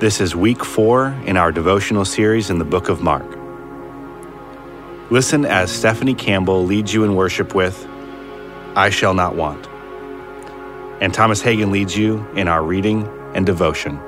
This is week four in our devotional series in the book of Mark. Listen as Stephanie Campbell leads you in worship with I Shall Not Want. And Thomas Hagen leads you in our reading and devotion.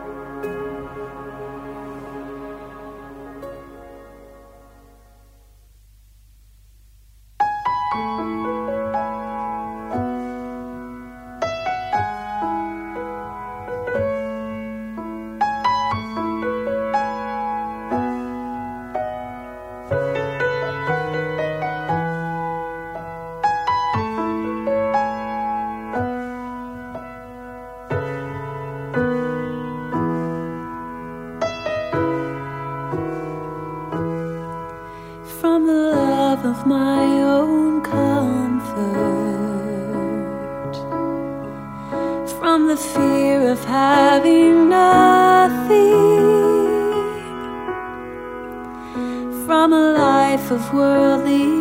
My own comfort, from the fear of having nothing, from a life of worldly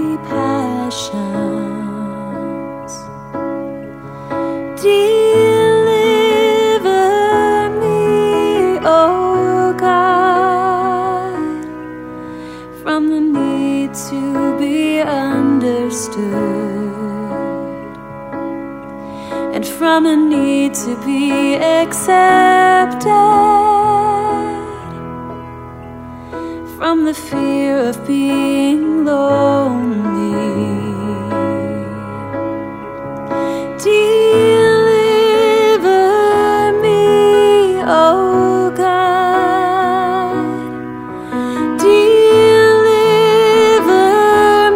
fear of being lonely. Deliver me oh god? Deliver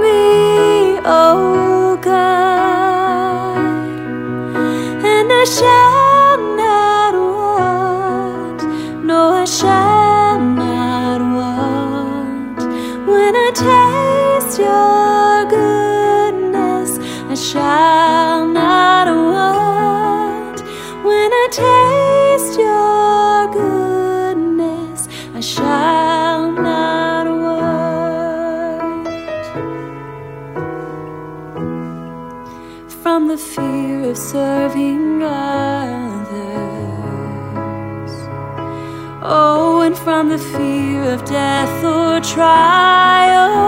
me, O God, and I shall not want, no, I shall shall not want. When I taste your goodness, I shall not want. From the fear of serving others, oh, and from the fear of death or trial,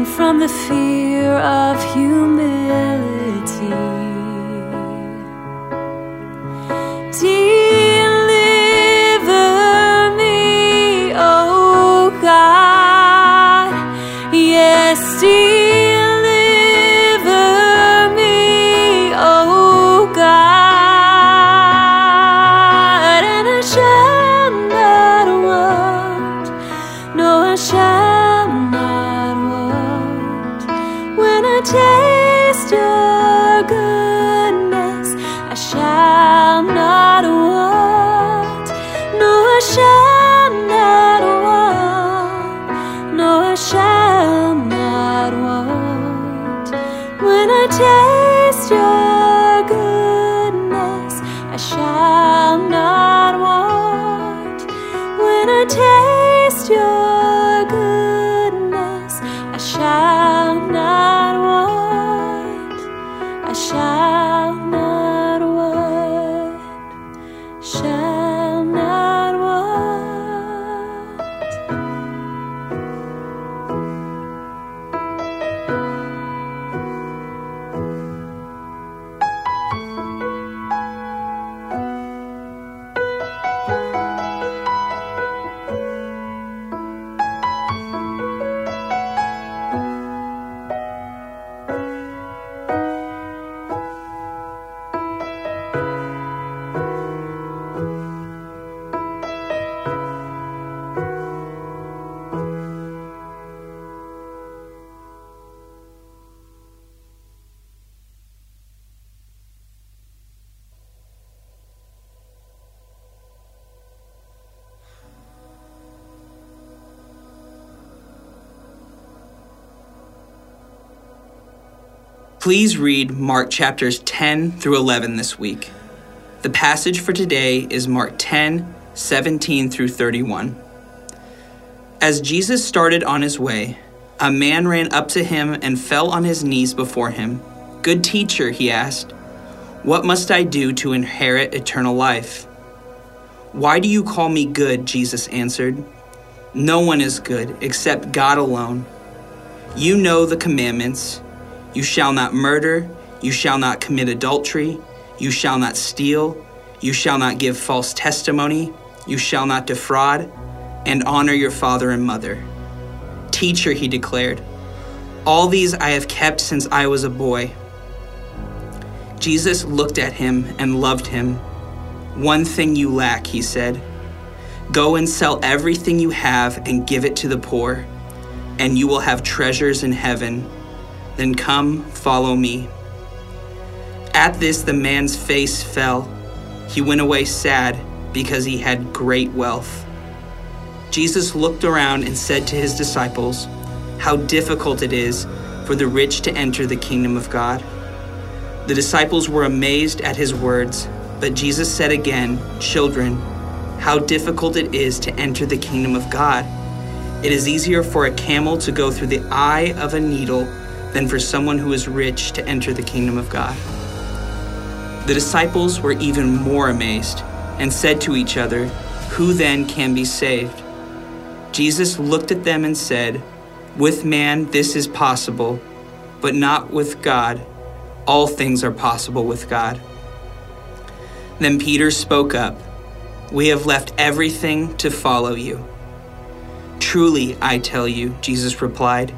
and from the fear of humility. I Please read Mark chapters 10 through 11 this week. The passage for today is Mark 10, 17 through 31. As Jesus started on his way, a man ran up to him and fell on his knees before him. Good teacher, he asked, what must I do to inherit eternal life? Why do you call me good? Jesus answered. No one is good except God alone. You know the commandments you shall not murder, you shall not commit adultery, you shall not steal, you shall not give false testimony, you shall not defraud, and honor your father and mother. Teacher, he declared, all these I have kept since I was a boy. Jesus looked at him and loved him. One thing you lack, he said. Go and sell everything you have and give it to the poor, and you will have treasures in heaven. Then come, follow me. At this, the man's face fell. He went away sad because he had great wealth. Jesus looked around and said to his disciples, How difficult it is for the rich to enter the kingdom of God. The disciples were amazed at his words, but Jesus said again, Children, how difficult it is to enter the kingdom of God. It is easier for a camel to go through the eye of a needle than for someone who is rich to enter the kingdom of God. The disciples were even more amazed and said to each other, Who then can be saved? Jesus looked at them and said, With man this is possible, but not with God. All things are possible with God. Then Peter spoke up, We have left everything to follow you. Truly, I tell you, Jesus replied,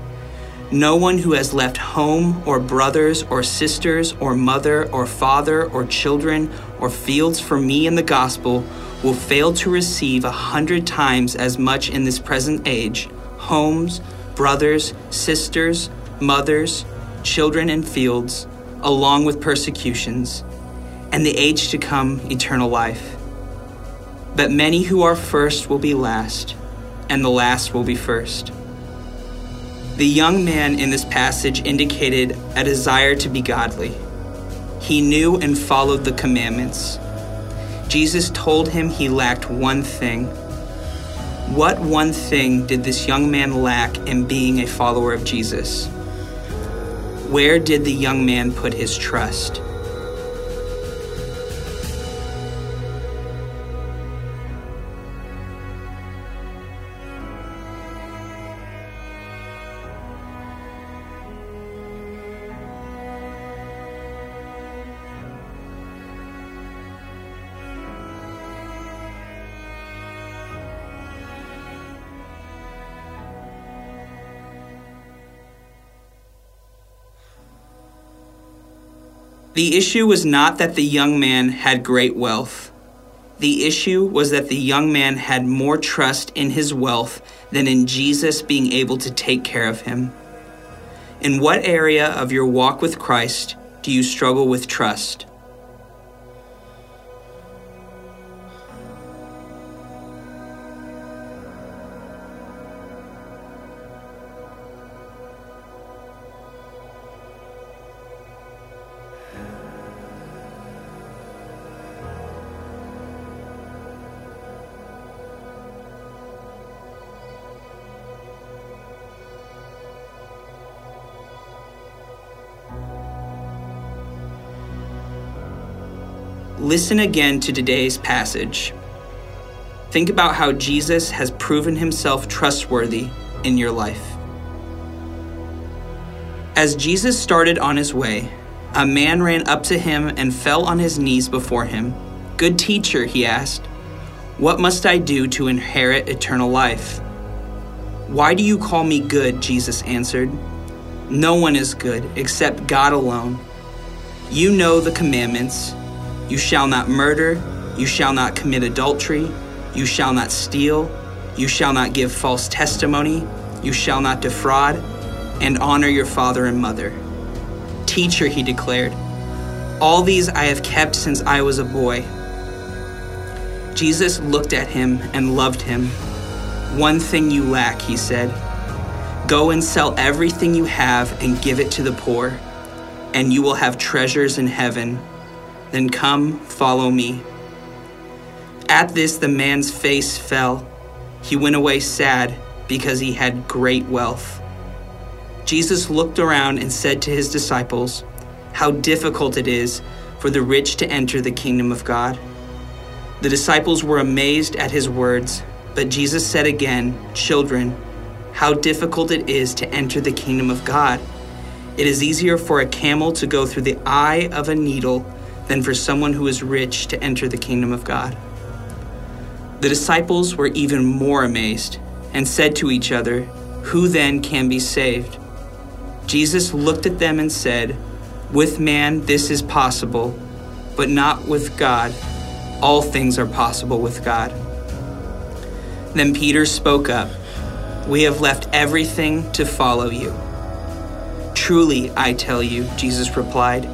no one who has left home or brothers or sisters or mother or father or children or fields for me in the gospel will fail to receive a hundred times as much in this present age homes, brothers, sisters, mothers, children, and fields, along with persecutions, and the age to come eternal life. But many who are first will be last, and the last will be first. The young man in this passage indicated a desire to be godly. He knew and followed the commandments. Jesus told him he lacked one thing. What one thing did this young man lack in being a follower of Jesus? Where did the young man put his trust? The issue was not that the young man had great wealth. The issue was that the young man had more trust in his wealth than in Jesus being able to take care of him. In what area of your walk with Christ do you struggle with trust? Listen again to today's passage. Think about how Jesus has proven himself trustworthy in your life. As Jesus started on his way, a man ran up to him and fell on his knees before him. Good teacher, he asked, what must I do to inherit eternal life? Why do you call me good? Jesus answered. No one is good except God alone. You know the commandments you shall not murder. You shall not commit adultery. You shall not steal. You shall not give false testimony. You shall not defraud. And honor your father and mother. Teacher, he declared, all these I have kept since I was a boy. Jesus looked at him and loved him. One thing you lack, he said. Go and sell everything you have and give it to the poor, and you will have treasures in heaven then come, follow me. At this, the man's face fell. He went away sad because he had great wealth. Jesus looked around and said to his disciples, How difficult it is for the rich to enter the kingdom of God. The disciples were amazed at his words, but Jesus said again, Children, how difficult it is to enter the kingdom of God. It is easier for a camel to go through the eye of a needle than for someone who is rich to enter the kingdom of God. The disciples were even more amazed and said to each other, Who then can be saved? Jesus looked at them and said, With man this is possible, but not with God. All things are possible with God. Then Peter spoke up, We have left everything to follow you. Truly, I tell you, Jesus replied,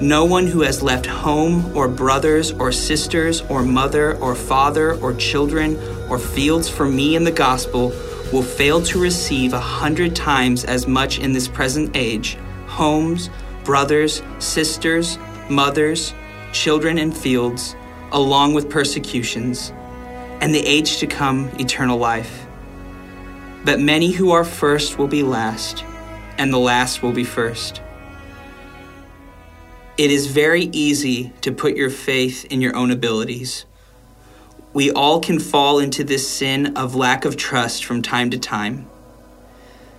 no one who has left home or brothers or sisters or mother or father or children or fields for me in the gospel will fail to receive a hundred times as much in this present age homes, brothers, sisters, mothers, children, and fields, along with persecutions, and the age to come eternal life. But many who are first will be last, and the last will be first. It is very easy to put your faith in your own abilities. We all can fall into this sin of lack of trust from time to time.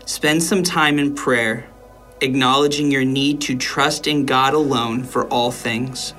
Spend some time in prayer, acknowledging your need to trust in God alone for all things.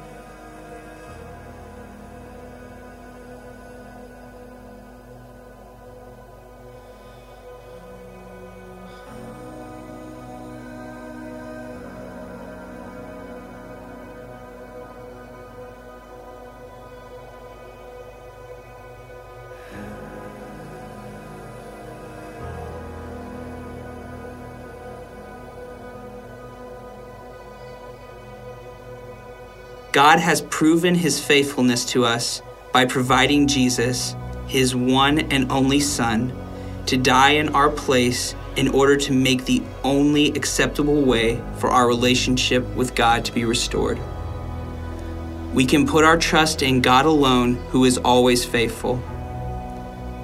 God has proven his faithfulness to us by providing Jesus, his one and only Son, to die in our place in order to make the only acceptable way for our relationship with God to be restored. We can put our trust in God alone, who is always faithful.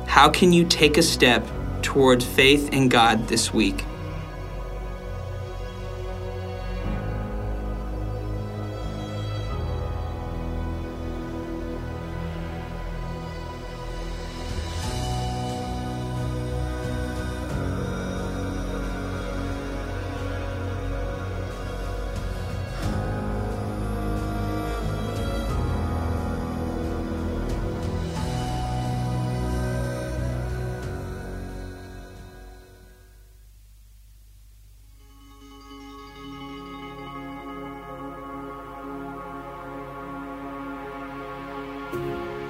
How can you take a step towards faith in God this week?